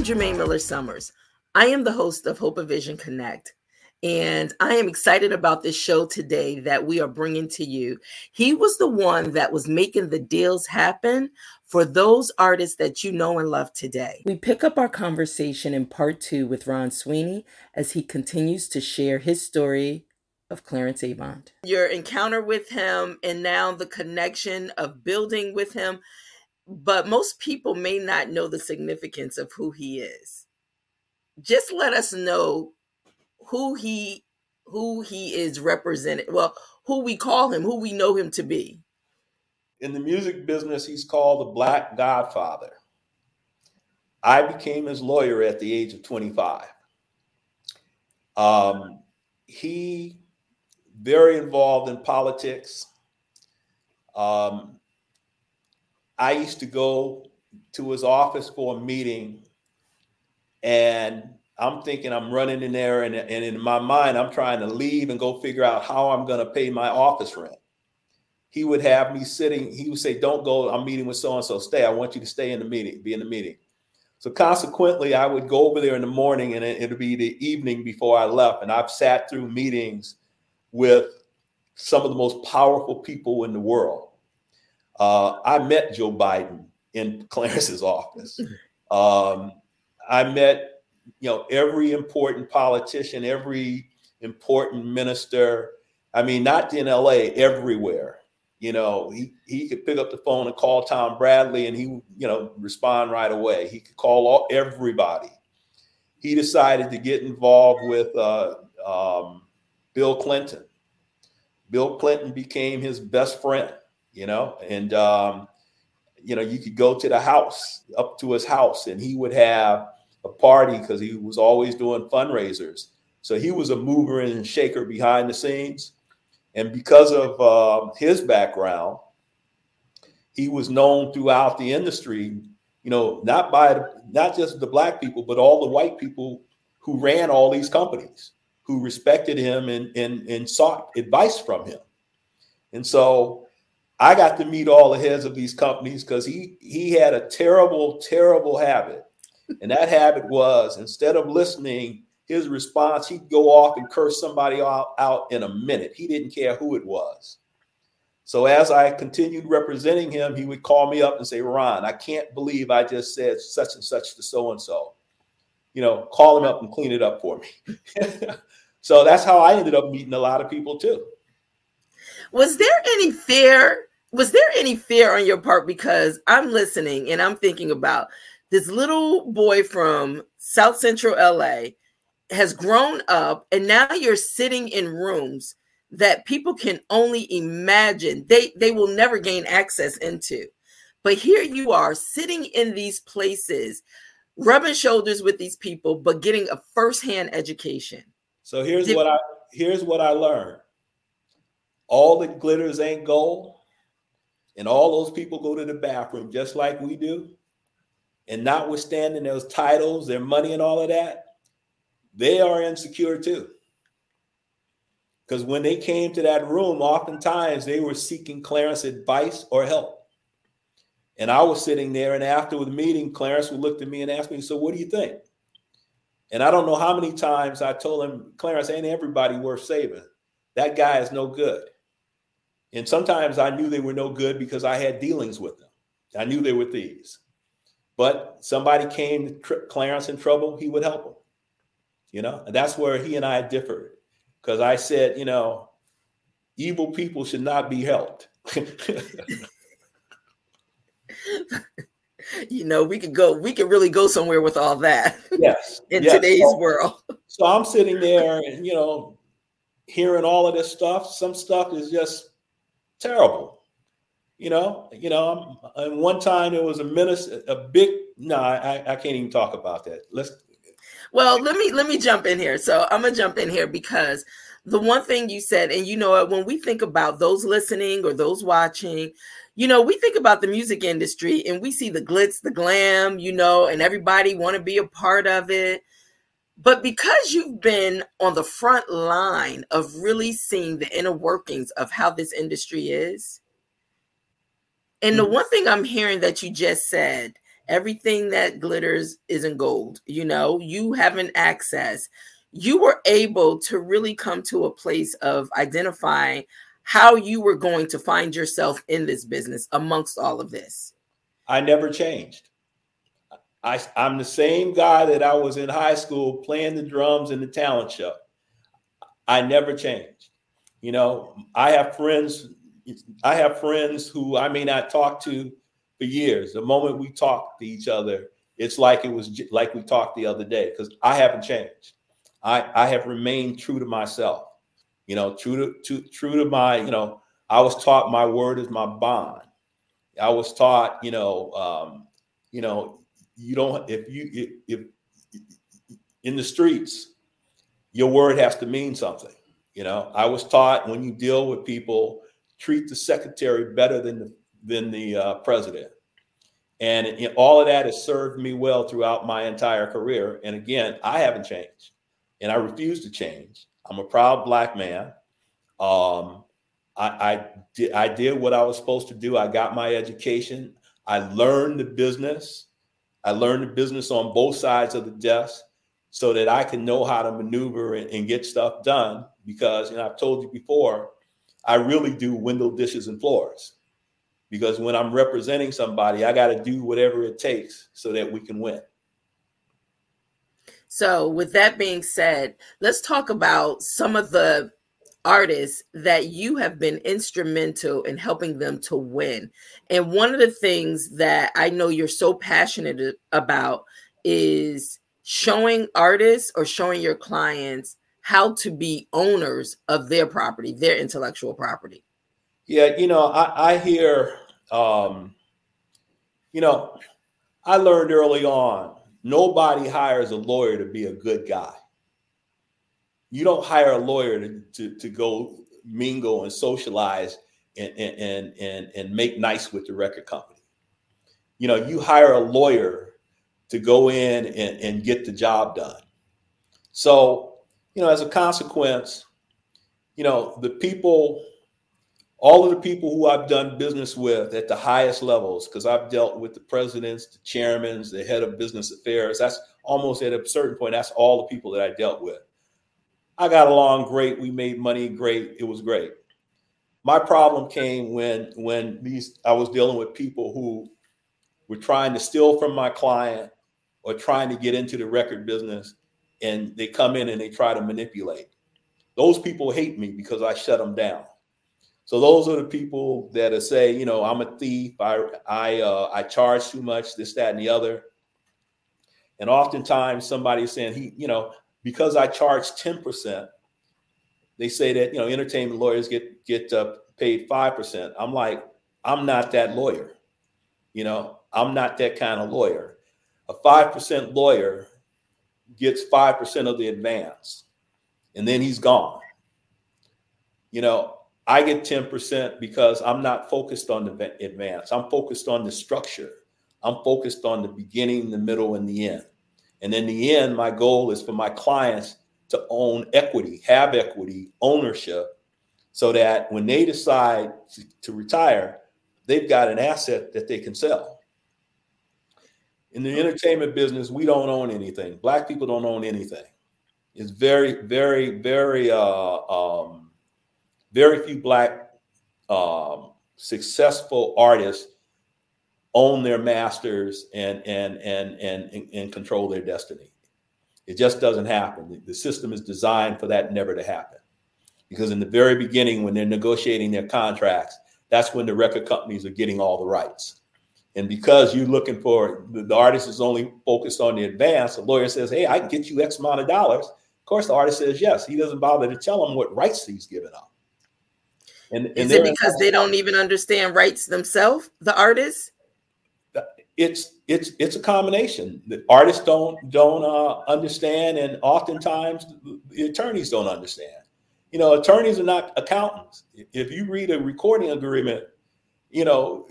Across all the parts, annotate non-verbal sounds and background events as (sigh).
I'm Germaine Miller Summers. I am the host of Hope of Vision Connect. And I am excited about this show today that we are bringing to you. He was the one that was making the deals happen for those artists that you know and love today. We pick up our conversation in part two with Ron Sweeney as he continues to share his story of Clarence Avant. Your encounter with him and now the connection of building with him. But most people may not know the significance of who he is. Just let us know who he who he is represented well who we call him who we know him to be. In the music business he's called the black godfather. I became his lawyer at the age of 25 um, he very involved in politics. Um, i used to go to his office for a meeting and I'm thinking I'm running in there, and, and in my mind, I'm trying to leave and go figure out how I'm going to pay my office rent. He would have me sitting, he would say, Don't go, I'm meeting with so and so, stay. I want you to stay in the meeting, be in the meeting. So consequently, I would go over there in the morning and it, would be the evening before I left. And I've sat through meetings with some of the most powerful people in the world. Uh, I met Joe Biden in (laughs) Clarence's office. Um, I met you know, every important politician, every important minister. I mean, not in LA, everywhere. You know, he, he could pick up the phone and call Tom Bradley and he, you know, respond right away. He could call all, everybody. He decided to get involved with uh, um, Bill Clinton. Bill Clinton became his best friend, you know, and, um, you know, you could go to the house, up to his house, and he would have a party because he was always doing fundraisers. So he was a mover and shaker behind the scenes. And because of uh, his background, he was known throughout the industry, you know, not by not just the black people, but all the white people who ran all these companies, who respected him and, and, and sought advice from him. And so I got to meet all the heads of these companies because he he had a terrible, terrible habit and that habit was instead of listening, his response, he'd go off and curse somebody out, out in a minute. He didn't care who it was. So as I continued representing him, he would call me up and say, Ron, I can't believe I just said such and such to so and so. You know, call him up and clean it up for me. (laughs) so that's how I ended up meeting a lot of people too. Was there any fear? Was there any fear on your part? Because I'm listening and I'm thinking about this little boy from South Central LA has grown up, and now you're sitting in rooms that people can only imagine they they will never gain access into. But here you are sitting in these places, rubbing shoulders with these people, but getting a firsthand education. So here's Did, what I here's what I learned. All that glitters ain't gold, and all those people go to the bathroom just like we do. And notwithstanding those titles, their money, and all of that, they are insecure too. Because when they came to that room, oftentimes they were seeking Clarence advice or help. And I was sitting there, and after the meeting, Clarence would look at me and ask me, So, what do you think? And I don't know how many times I told him, Clarence, ain't everybody worth saving. That guy is no good. And sometimes I knew they were no good because I had dealings with them. I knew they were thieves. But somebody came to tri- Clarence in trouble, he would help him. You know, and that's where he and I differed. Because I said, you know, evil people should not be helped. (laughs) you know, we could go, we could really go somewhere with all that. (laughs) Yes. in yes. today's so, world. (laughs) So I'm sitting there and, you know, hearing all of this stuff. Some stuff is just terrible you know, you know, and one time it was a minister, a big. No, I, I can't even talk about that. Let's. Well, let me let me jump in here. So I'm gonna jump in here because the one thing you said, and you know, when we think about those listening or those watching, you know, we think about the music industry and we see the glitz, the glam, you know, and everybody want to be a part of it. But because you've been on the front line of really seeing the inner workings of how this industry is, and the mm-hmm. one thing I'm hearing that you just said, everything that glitters isn't gold. You know, you have an access. You were able to really come to a place of identifying how you were going to find yourself in this business amongst all of this. I never changed. I, I'm the same guy that I was in high school playing the drums in the talent show. I never changed. You know, I have friends. I have friends who I may not talk to for years. The moment we talk to each other, it's like it was like we talked the other day because I haven't changed. I I have remained true to myself. You know, true to, to true to my. You know, I was taught my word is my bond. I was taught, you know, um, you know, you don't if you if, if in the streets, your word has to mean something. You know, I was taught when you deal with people, treat the secretary better than the than the uh, president. And all of that has served me well throughout my entire career. And again, I haven't changed, and I refuse to change. I'm a proud black man. Um, I, I I did what I was supposed to do. I got my education. I learned the business. I learned the business on both sides of the desk so that I can know how to maneuver and, and get stuff done. Because, know, I've told you before, I really do window dishes and floors. Because when I'm representing somebody, I got to do whatever it takes so that we can win. So, with that being said, let's talk about some of the artists that you have been instrumental in helping them to win. And one of the things that I know you're so passionate about is showing artists or showing your clients how to be owners of their property, their intellectual property. Yeah, you know, I, I hear, um, you know, I learned early on nobody hires a lawyer to be a good guy you don't hire a lawyer to, to, to go mingle and socialize and, and, and, and make nice with the record company. You know, you hire a lawyer to go in and, and get the job done. So, you know, as a consequence, you know, the people, all of the people who I've done business with at the highest levels, because I've dealt with the presidents, the chairmen, the head of business affairs, that's almost at a certain point, that's all the people that I dealt with I got along great. We made money great. It was great. My problem came when when these I was dealing with people who were trying to steal from my client or trying to get into the record business and they come in and they try to manipulate. Those people hate me because I shut them down. So those are the people that say, you know, I'm a thief. I I uh, I charge too much, this, that, and the other. And oftentimes somebody's saying he, you know, because I charge 10%, they say that, you know, entertainment lawyers get, get uh, paid 5%. I'm like, I'm not that lawyer. You know, I'm not that kind of lawyer. A 5% lawyer gets 5% of the advance and then he's gone. You know, I get 10% because I'm not focused on the advance. I'm focused on the structure. I'm focused on the beginning, the middle, and the end. And in the end, my goal is for my clients to own equity, have equity, ownership, so that when they decide to, retire, they've got an asset that they can sell. In the entertainment business, we don't own anything. Black people don't own anything. It's very, very, very, uh, um, very few black um, successful artists own their masters and and and and and control their destiny. It just doesn't happen. The system is designed for that never to happen. Because in the very beginning, when they're negotiating their contracts, that's when the record companies are getting all the rights. And because you're looking for the, the artist is only focused on the advance, the lawyer says, Hey, I can get you X amount of dollars. Of course, the artist says yes. He doesn't bother to tell them what rights he's given up. And, and is it because they don't even understand rights themselves, the artists? It's it's it's a combination. The artists don't don't uh, understand, and oftentimes the attorneys don't understand. You know, attorneys are not accountants. If you read a recording agreement, you know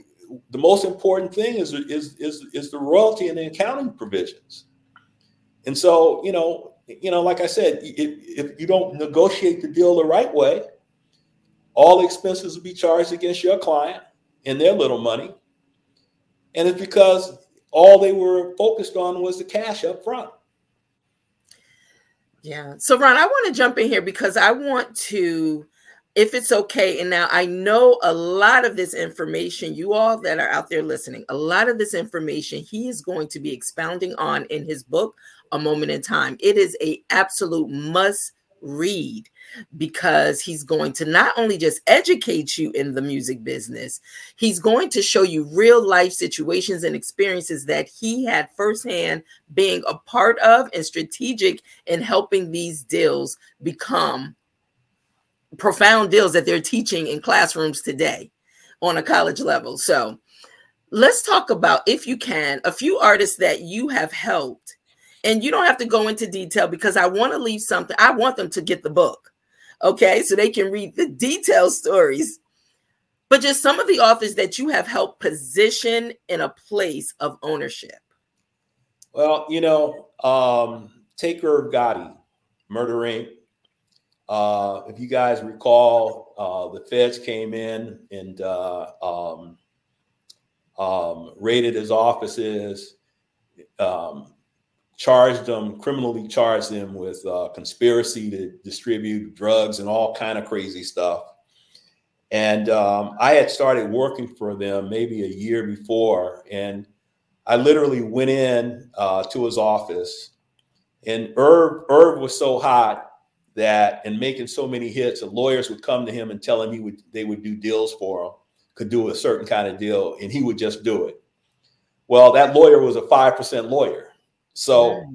the most important thing is is is is the royalty and the accounting provisions. And so, you know, you know, like I said, if, if you don't negotiate the deal the right way, all expenses will be charged against your client and their little money and it's because all they were focused on was the cash up front. Yeah. So, Ron, I want to jump in here because I want to, if it's okay, and now I know a lot of this information, you all that are out there listening, a lot of this information he is going to be expounding on in his book, A Moment in Time. It is a absolute must read because he's going to not only just educate you in the music business, he's going to show you real life situations and experiences that he had firsthand being a part of and strategic in helping these deals become profound deals that they're teaching in classrooms today on a college level. So let's talk about, if you can, a few artists that you have helped and you don't have to go into detail because I want to leave something. I want them to get the book. Okay. So they can read the detailed stories. But just some of the authors that you have helped position in a place of ownership. Well, you know, um, take Irv Gotti, Murder Inc. Uh, if you guys recall, uh, the feds came in and uh, um, um, raided his offices, um, charged them criminally charged them with uh, conspiracy to distribute drugs and all kind of crazy stuff. And um, i had started working for them maybe a year before and i literally went in uh, to his office and Irv, Irv was so hot that and making so many hits the lawyers would come to him and tell him he would they would do deals for him could do a certain kind of deal and he would just do it. Well that lawyer was a 5% lawyer so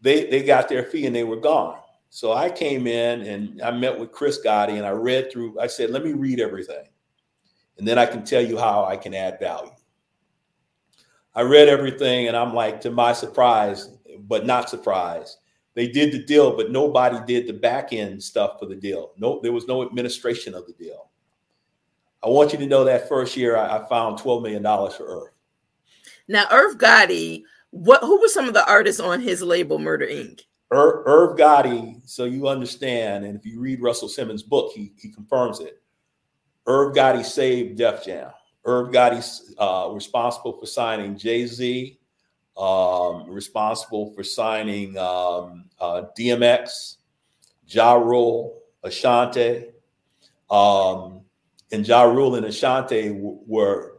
they they got their fee and they were gone. So I came in and I met with Chris Gotti and I read through. I said, "Let me read everything, and then I can tell you how I can add value." I read everything and I'm like, to my surprise, but not surprised, they did the deal, but nobody did the back end stuff for the deal. No, there was no administration of the deal. I want you to know that first year I, I found $12 million for Irv. Now, Irv Gotti what who were some of the artists on his label, Murder Inc? Ir- Irv Gotti, so you understand, and if you read Russell Simmons' book, he he confirms it. Irv Gotti saved Def Jam. Irv Gotti's uh, responsible for signing Jay Z, um, responsible for signing um, uh, DMX, Ja Rule, Ashanti. Um, and Ja Rule and Ashanti w- were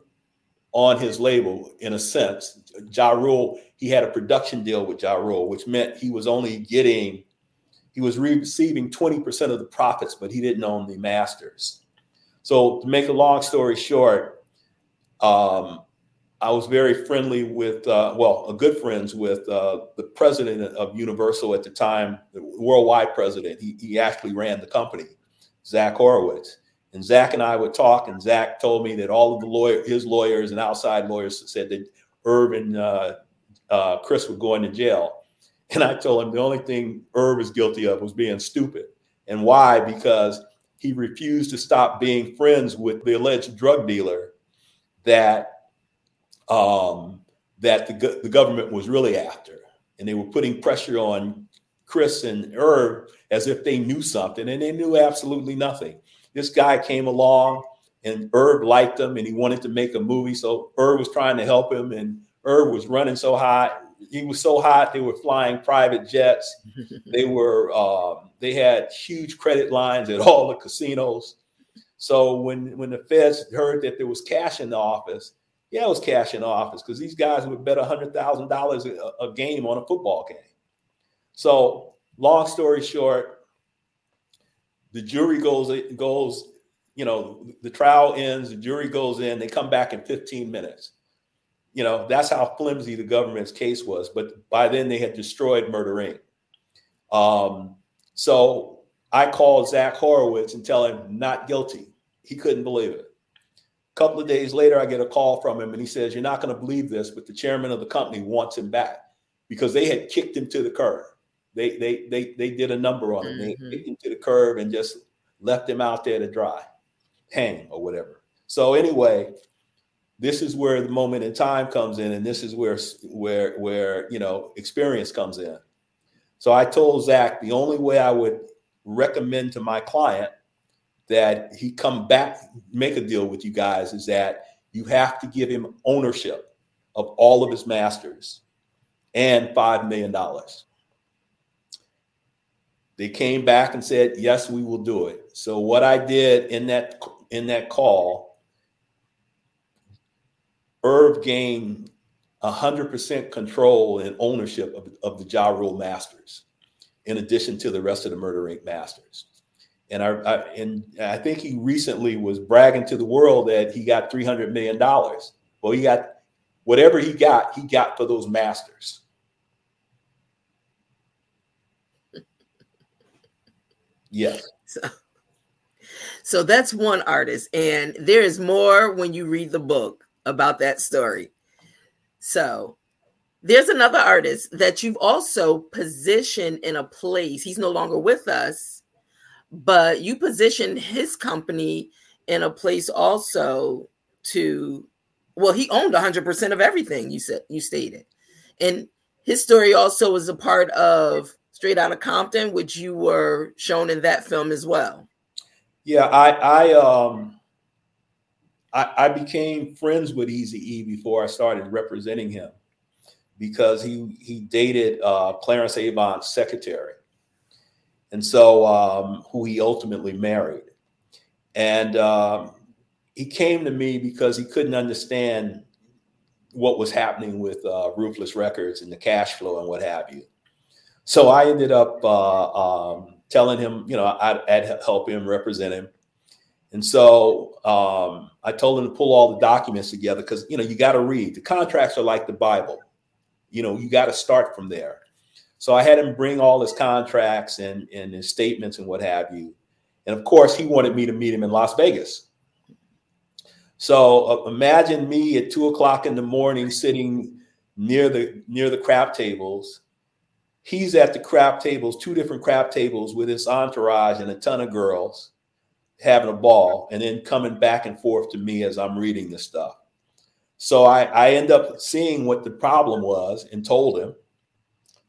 on his label in a sense. Ja Rule, he had a production deal with Ja Rule, which meant he was only getting, he was receiving 20% of the profits, but he didn't own the masters. So to make a long story short, um, I was very friendly with, uh, well, a good friends with uh, the president of Universal at the time, the worldwide president. He, he actually ran the company, Zach Horowitz. And Zach and I would talk, and Zach told me that all of the lawyer, his lawyers and outside lawyers said that Irv and uh, uh, Chris were going to jail. And I told him the only thing Irv was guilty of was being stupid. And why? Because he refused to stop being friends with the alleged drug dealer that um, that the, the government was really after. And they were putting pressure on Chris and Irv as if they knew something, and they knew absolutely nothing. This guy came along and Irv liked him and he wanted to make a movie. So Irv was trying to help him and Irv was running so hot. He was so hot. They were flying private jets. (laughs) they were um, they had huge credit lines at all the casinos. So when when the feds heard that there was cash in the office, yeah, it was cash in the office because these guys would bet hundred thousand dollars a game on a football game. So long story short, the jury goes goes you know the trial ends the jury goes in they come back in 15 minutes. You know that's how flimsy the government's case was but by then they had destroyed murder inc. Um, so i called zach horowitz and tell him not guilty. He couldn't believe it. A couple of days later i get a call from him and he says you're not going to believe this but the chairman of the company wants him back because they had kicked him to the curb they they they they did a number on him. Mm-hmm. They kicked him to the curb and just left him out there to dry, hang or whatever. So anyway, this is where the moment in time comes in, and this is where where where you know experience comes in. So I told Zach the only way I would recommend to my client that he come back make a deal with you guys is that you have to give him ownership of all of his masters and $5 million. They came back and said, yes, we will do it. So what I did in that in that call, Irv gained 100% control and ownership of, of the Ja Rule Masters, in addition to the rest of the Murder Inc. Masters. And I, I, and I think he recently was bragging to the world that he got three hundred million dollars. Well, he got whatever he got, he got for those masters. Yes. So, so that's one artist, and there is more when you read the book about that story. So there's another artist that you've also positioned in a place. He's no longer with us, but you positioned his company in a place also to well, he owned 100% of everything you said you stated. And his story also was a part of Straight Out of Compton, which you were shown in that film as well. Yeah, I I um I, I became friends with Eazy E before I started representing him because he he dated uh, Clarence Avant's secretary, and so um, who he ultimately married, and um, he came to me because he couldn't understand what was happening with uh, Ruthless Records and the cash flow and what have you. So I ended up uh, um, telling him, you know, I'd, I'd, help him represent him. And so um, I told him to pull all the documents together because, you know, you got to read. The contracts are like the Bible. You know, you got to start from there. So I had him bring all his contracts and, and his statements and what have you. And of course, he wanted me to meet him in Las Vegas. So uh, imagine me at two o'clock in the morning sitting near the near the crap tables. He's at the crap tables, two different crap tables with his entourage and a ton of girls having a ball, and then coming back and forth to me as I'm reading this stuff. So I, I end up seeing what the problem was and told him.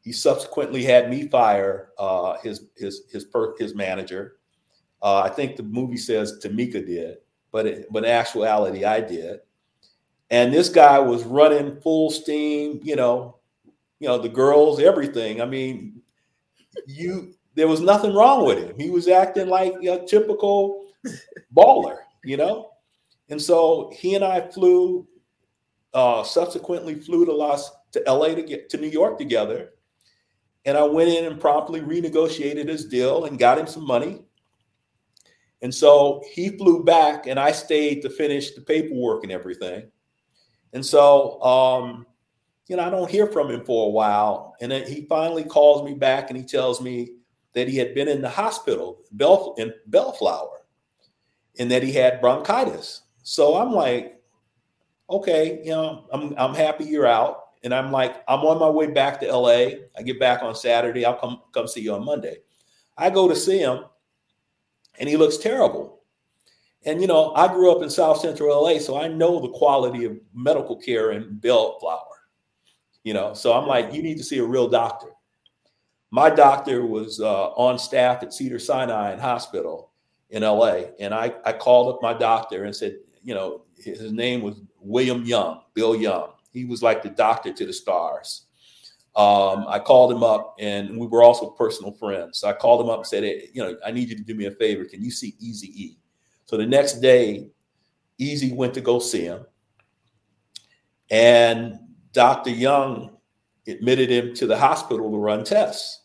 He subsequently had me fire uh, his his his per, his manager. Uh, I think the movie says Tomica did but it, but in actuality, I did. And this guy was running full steam, you know, you know, the girls, everything. I mean, you there was nothing wrong with him. He was acting like a typical baller, you know. And so he and I flew, uh, subsequently flew to Los to LA to get to New York together. And I went in and promptly renegotiated his deal and got him some money. And so he flew back and I stayed to finish the paperwork and everything. And so, um, you know, I don't hear from him for a while. And then he finally calls me back and he tells me that he had been in the hospital Bell, in Bellflower and that he had bronchitis. So I'm like, okay, you know, I'm, I'm happy you're out. And I'm like, I'm on my way back to LA. I get back on Saturday. I'll come come see you on Monday. I go to see him and he looks terrible. And you know, I grew up in South Central LA, so I know the quality of medical care in Bellflower. You know, so I'm like, you need to see a real doctor. My doctor was uh, on staff at Cedar Sinai Hospital in LA, and I I called up my doctor and said, you know, his name was William Young, Bill Young. He was like the doctor to the stars. Um, I called him up and we were also personal friends. So I called him up and said, hey, you know, I need you to do me a favor. Can you see Eazy E? So the next day, Eazy went to go see him. And Dr. Young admitted him to the hospital to run tests.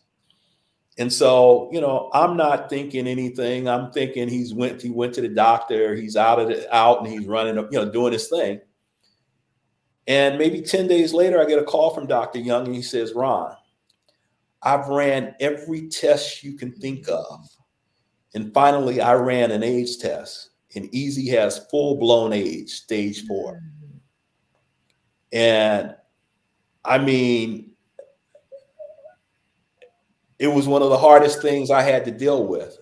And so, you know, I'm not thinking anything. I'm thinking he's went, he went to the doctor, he's out of the out and he's running, you know, doing his thing. And maybe 10 days later, I get a call from Dr. Young and he says, Ron, I've ran every test you can think of. And finally, I ran an AIDS test, and Eazy has full blown AIDS, stage four. Mm-hmm. And I mean, it was one of the hardest things I had to deal with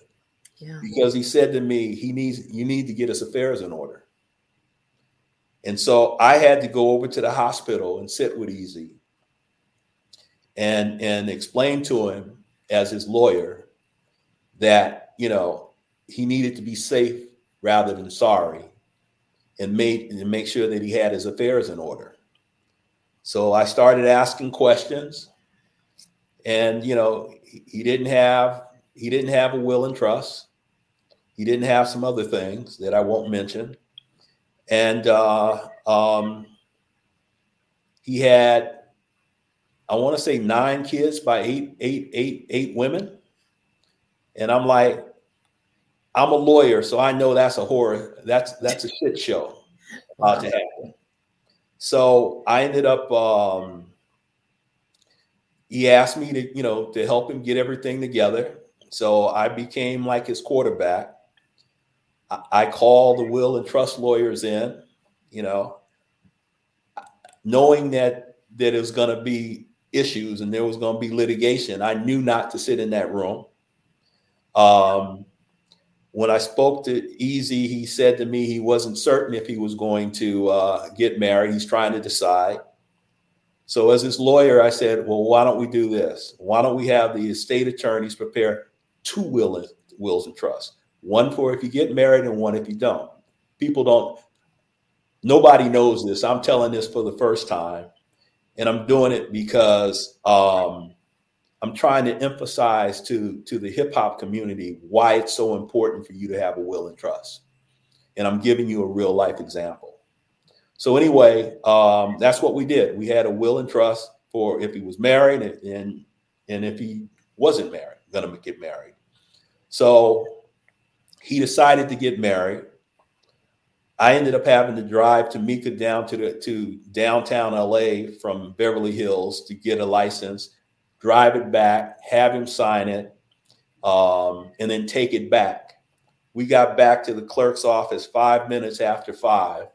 yeah. because he said to me, he needs, you need to get his affairs in order. And so I had to go over to the hospital and sit with Eazy and and explain to him as his lawyer that you know he needed to be safe rather than sorry and made and make sure that he had his affairs in order. So I started asking questions, and you know, he didn't have he didn't have a will and trust. He didn't have some other things that I won't mention, and uh, um, he had I want to say nine kids by eight eight eight eight women, and I'm like, I'm a lawyer, so I know that's a horror. That's that's a shit show about to happen. So I ended up. Um, he asked me to, you know, to help him get everything together. So I became like his quarterback. I, I called the will and trust lawyers in, you know, knowing that that it was going to be issues and there was going to be litigation. I knew not to sit in that room. Um, when I spoke to Eazy, he said to me he wasn't certain if he was going to uh, get married. He's trying to decide. So, as his lawyer, I said, Well, why don't we do this? Why don't we have the estate attorneys prepare two will wills and trusts one for if you get married and one if you don't? People don't, nobody knows this. I'm telling this for the first time. And I'm doing it because um, I'm trying to emphasize to to the hip hop community why it's so important for you to have a will and trust. And I'm giving you a real life example. So anyway, um, that's what we did. We had a will and trust for if he was married and and, if he wasn't married, gonna get married. So he decided to get married. I ended up having to drive Tomica down to the to downtown LA from Beverly Hills to get a license drive it back, have him sign it, um, and then take it back. We got back to the clerk's office five minutes after five,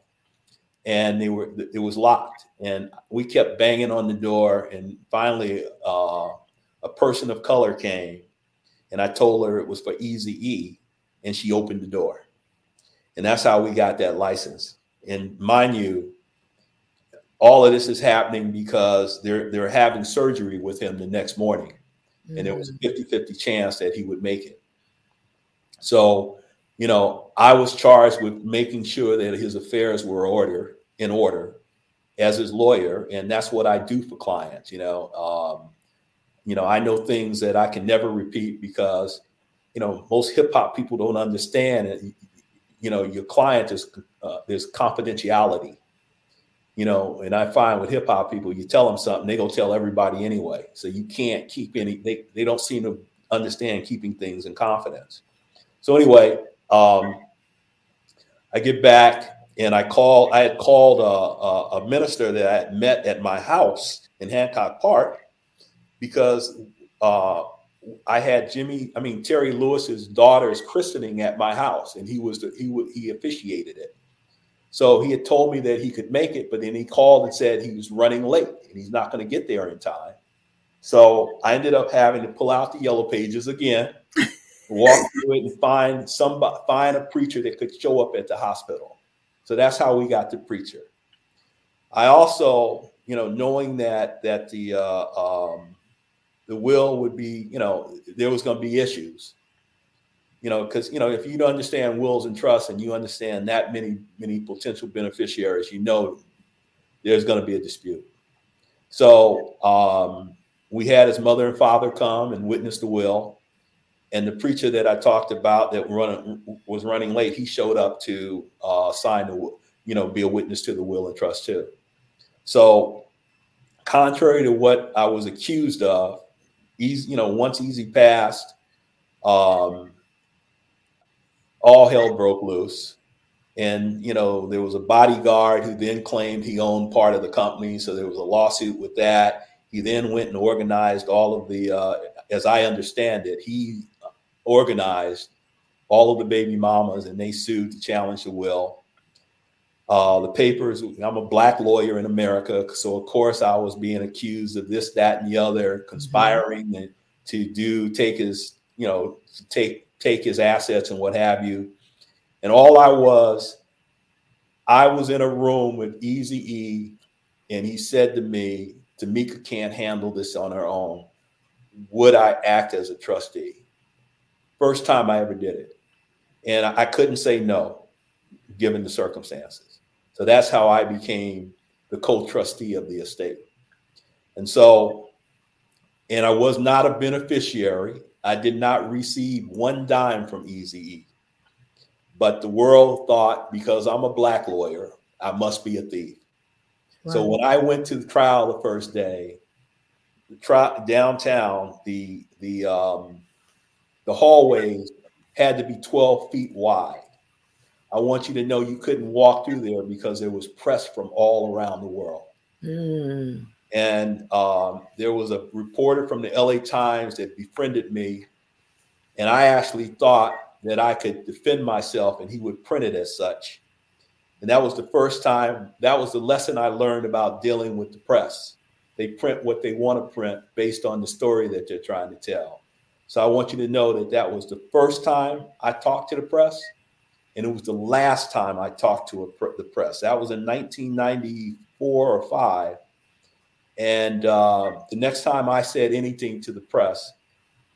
and they were it was locked. And we kept banging on the door, and finally, uh, a person of color came, and I told her it was for Eazy E, and she opened the door, and that's how we got that license. And mind you, all of this is happening because they're they're having surgery with him the next morning mm-hmm. and there was a 50-50 mm. chance that he would make it so you know i was charged with making sure that his affairs were order in order as his lawyer and that's what i do for clients you know um, you know i know things that i can never repeat because you know most hip-hop people don't understand it you know your client is uh, there's confidentiality you know, and I find with hip hop people, you tell them something, they go tell everybody anyway. So you can't keep any, they, they don't seem to understand keeping things in confidence. So anyway, um, I get back and I call, I had called a, a, a minister that I had met at my house in Hancock Park because uh, I had Jimmy, I mean, Terry Lewis's daughter's christening at my house and he was, the, he he officiated it. So he had told me that he could make it, but then he called and said he was running late and he's not going to get there in time. So I ended up having to pull out the yellow pages again, walk (laughs) through it, and find somebody, find a preacher that could show up at the hospital. So that's how we got the preacher. I also, you know, knowing that that the uh, um, the will would be, you know, there was going to be issues you know, because you know, if you don't understand wills and trusts and you understand that many many potential beneficiaries, you know, there's going to be a dispute. So um, we had his mother and father come and witness the will, and the preacher that I talked about that was running late, he showed up to uh, sign the, you know, be a witness to the will and trust too. So, contrary to what I was accused of, eazy, you know, once eazy passed. Um, all hell broke loose. And, you know, there was a bodyguard who then claimed he owned part of the company. So there was a lawsuit with that. He then went and organized all of the, uh, as I understand it, he organized all of the baby mamas and they sued to challenge the will. Uh, the papers, I'm a black lawyer in America. So, of course, I was being accused of this, that, and the other, conspiring mm-hmm. to do, take his, you know, take take his assets and what have you. And all I was, I was in a room with Eazy E, and he said to me, Tomica can't handle this on her own. Would I act as a trustee? First time I ever did it. And I couldn't say no, given the circumstances. So that's how I became the the co-trustee of the estate. And so, and I was not a beneficiary. I did not receive one dime from Eazy But the world thought because I'm a black lawyer, I must be a thief. Wow. So when I went to the trial the first day, the tri- downtown, the the um, the hallways had to be 12 feet wide. I want you to know you couldn't walk through there because there was press from all around the world. Mm. And um, there was a reporter from the LA Times that befriended me. And I actually thought that I could defend myself and he would print it as such. And that was the first time, that was the lesson I learned about dealing with the press. They print what they want to print based on the story that they're trying to tell. So I want you to know that that was the first time I talked to the press, and it was the last time I talked to a, the press. That was in 1994 or five. And uh, the next time I said anything to the press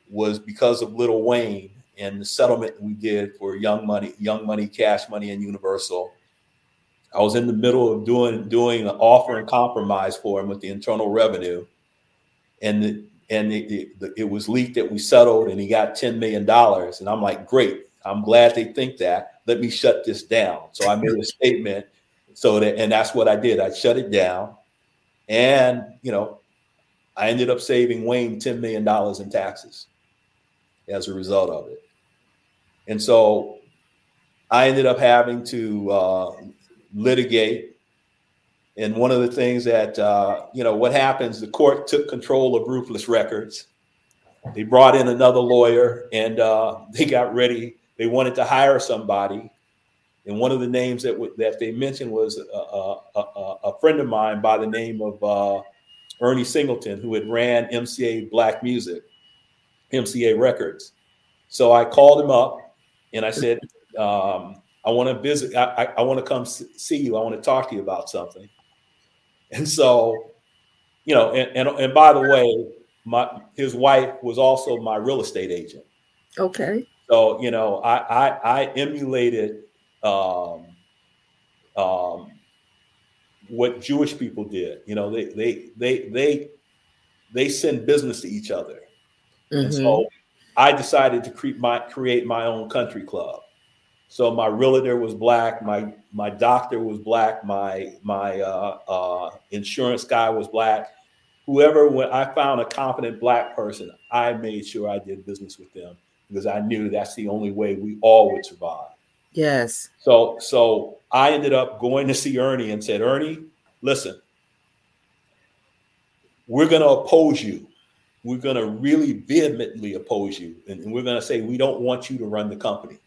was because of Lil Wayne and the settlement we did for Young Money, Young Money, Cash Money, and Universal. I was in the middle of doing doing an offer and compromise for him with the Internal Revenue, and the, and it, was leaked that we settled and he got $10 million. And I'm like, great. I'm glad they think that. Let me shut this down. So I made a statement. So that, and that's what I did. I shut it down. And, you know, I ended up saving Wayne $10 million in taxes as a result of it. And so I ended up having to uh, litigate and one of the things that, uh, you know, what happens, the court took control of Ruthless Records. They brought in another lawyer and uh, (laughs) they got ready. They wanted to hire somebody. And one of the names that, w- that they mentioned was a, a, a, a, friend of mine by the name of uh, Ernie Singleton, who had ran MCA Black Music, MCA Records. So I called him up and I said, um, I want to visit, I, I, I want to come see you. I want to talk to you about something. And so, you know, and, and, and by the way, my his wife was also my real estate agent. Okay. So, you know, I I, I emulated um, um, what Jewish people did. You know, they they they they they send business to each other. Mm-hmm. And so. I decided to create my create my own country club. So my realtor was black, my my doctor was black, my my uh, uh, insurance guy was black. Whoever, when I found a competent black person, I made sure I did business with them because I knew that's the only way we all would survive. Yes. So so I ended up going to see Ernie and said, Ernie, listen, we're going to oppose you. We're going to really vehemently oppose you, and we're going to say we don't want you to run the company.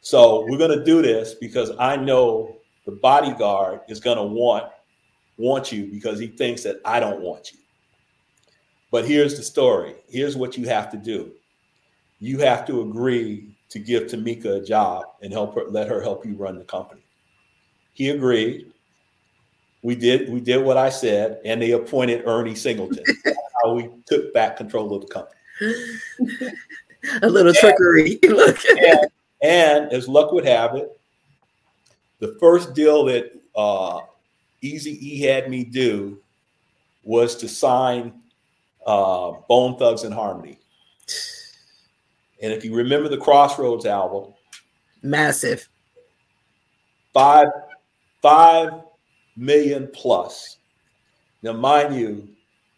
So we're going to do this because I know the bodyguard is going to want want you because he thinks that I don't want you. But here's the story. Here's what you have to do. You have to agree to give Tomica a job and help her let her help you run the company. He agreed. We did we did what I said, and they appointed Ernie Singleton. (laughs) how we took back control of the company. a little trickery. (laughs) Look. And, and as luck would have it, the first deal that uh, Eazy E had me do was to sign uh, Bone Thugs-n-Harmony. And (laughs) if you remember the Crossroads album, massive, five five million plus. Now, mind you,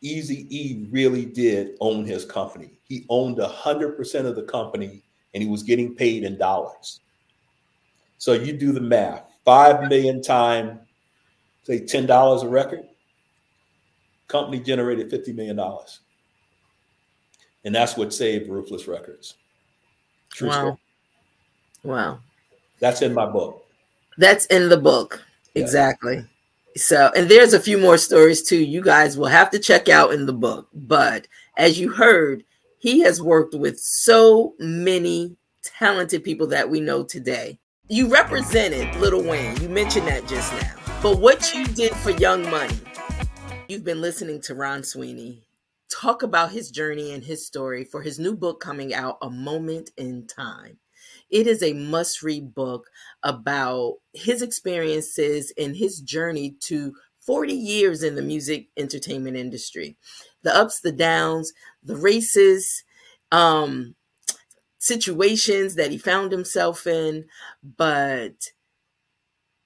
Eazy E really did own his company. He owned hundred percent of the company and he was getting paid in dollars. So you do the math. Five million times, say ten dollars a record. Company generated fifty million dollars, and that's what saved Ruthless Records. True wow. Story. Wow. That's in my book. That's in the book. Yeah. Exactly. So, and there's a few more stories too. You guys will have to check out in the book. But as you heard, he has worked with so many talented people that we know today. You represented Lil Wayne. You mentioned that just now. But what you did for Young Money, you've been listening to Ron Sweeney talk about his journey and his story for his new book coming out, A Moment in Time. It is a must read book about his experiences and his journey to 40 years in the music entertainment industry. The ups, the downs, the races, um, situations that he found himself in, but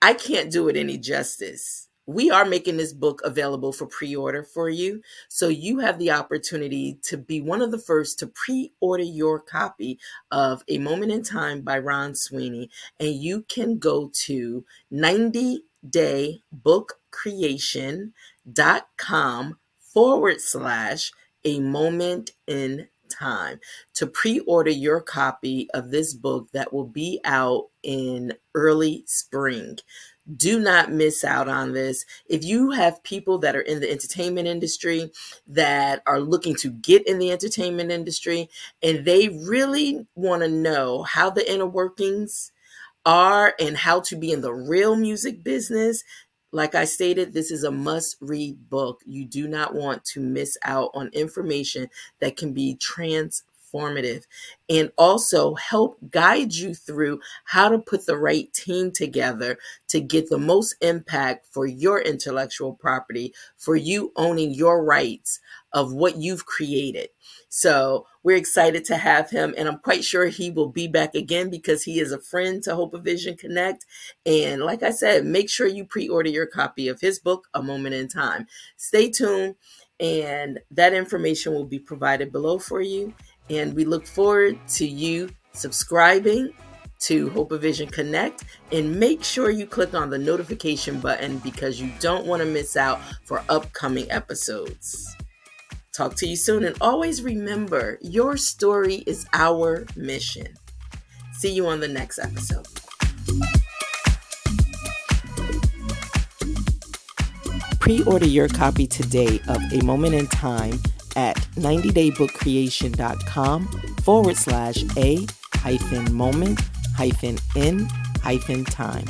I can't do it any justice. We are making this book available for pre order for you. So you have the opportunity to be one of the first to pre order your copy of A Moment in Time by Ron Sweeney. And you can go to 90daybookcreation.com forward slash A Moment in time to pre order your copy of this book that will be out in early spring. Do not miss out on this. If you have people that are in the entertainment industry that are looking to get in the entertainment industry and they really want to know how the inner workings are and how to be in the real music business, like I stated, this is a must read book. You do not want to miss out on information that can be transformative and also help guide you through how to put the right team together to get the most impact for your intellectual property, for you owning your rights of what you've created. So we're excited to have him, and I'm quite sure he will be back again because he is a friend to Hope of Vision Connect. And like I said, make sure you pre order your copy of his book, A Moment in Time. Stay tuned, and that information will be provided below for you. And we look forward to you subscribing to Hope of Vision Connect and make sure you click on the notification button because you don't want to miss out for upcoming episodes. Talk to you soon. And always remember your story is our mission. See you on the next episode. Pre order your copy today of A Moment in Time at 90daybookcreation.com forward slash A hyphen moment hyphen in hyphen time.